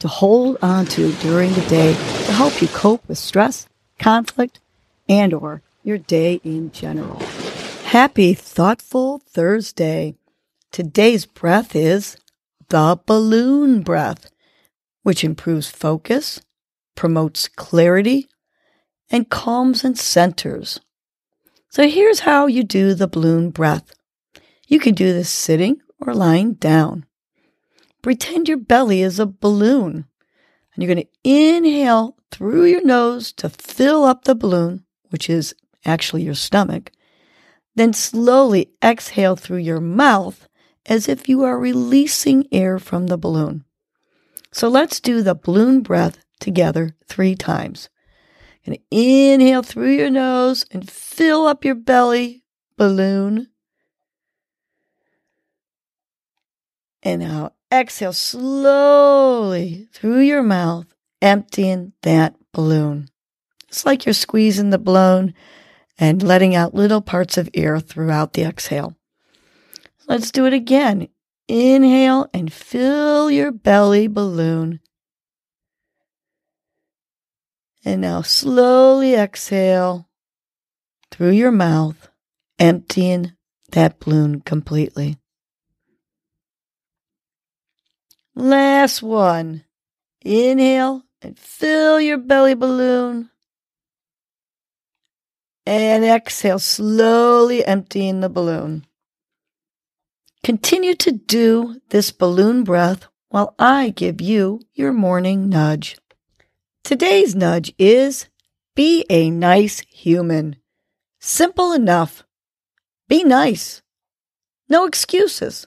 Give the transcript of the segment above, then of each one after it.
to hold on to during the day to help you cope with stress, conflict, and or your day in general. Happy thoughtful Thursday. Today's breath is the balloon breath, which improves focus, promotes clarity, and calms and centers. So here's how you do the balloon breath. You can do this sitting or lying down. Pretend your belly is a balloon. And you're going to inhale through your nose to fill up the balloon, which is actually your stomach. Then slowly exhale through your mouth as if you are releasing air from the balloon. So let's do the balloon breath together three times. And inhale through your nose and fill up your belly balloon. And now exhale slowly through your mouth, emptying that balloon. It's like you're squeezing the balloon and letting out little parts of air throughout the exhale. Let's do it again. Inhale and fill your belly balloon. And now slowly exhale through your mouth, emptying that balloon completely. Last one. Inhale and fill your belly balloon. And exhale, slowly emptying the balloon. Continue to do this balloon breath while I give you your morning nudge. Today's nudge is be a nice human. Simple enough. Be nice. No excuses.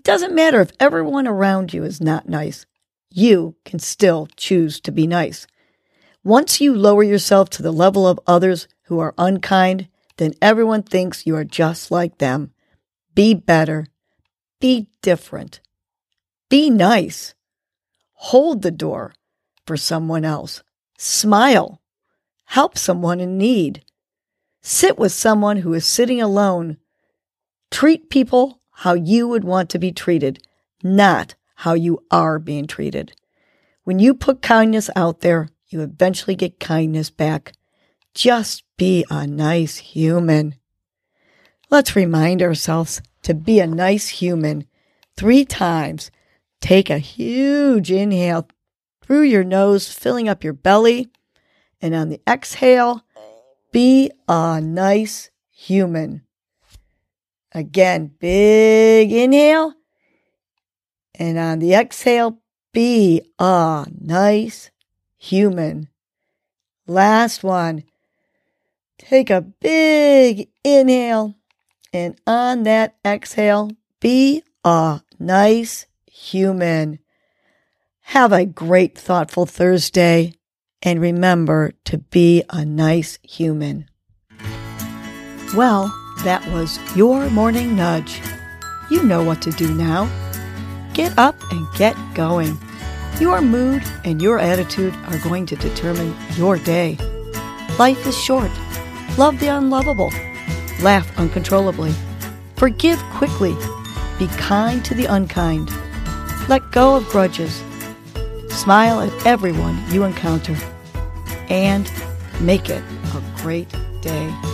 It doesn't matter if everyone around you is not nice. You can still choose to be nice. Once you lower yourself to the level of others who are unkind, then everyone thinks you are just like them. Be better. Be different. Be nice. Hold the door for someone else. Smile. Help someone in need. Sit with someone who is sitting alone. Treat people how you would want to be treated, not how you are being treated. When you put kindness out there, you eventually get kindness back. Just be a nice human. Let's remind ourselves to be a nice human three times. Take a huge inhale through your nose, filling up your belly. And on the exhale, be a nice human. Again, big inhale. And on the exhale, be a nice human. Last one. Take a big inhale. And on that exhale, be a nice human. Have a great, thoughtful Thursday. And remember to be a nice human. Well, that was your morning nudge. You know what to do now. Get up and get going. Your mood and your attitude are going to determine your day. Life is short. Love the unlovable. Laugh uncontrollably. Forgive quickly. Be kind to the unkind. Let go of grudges. Smile at everyone you encounter. And make it a great day.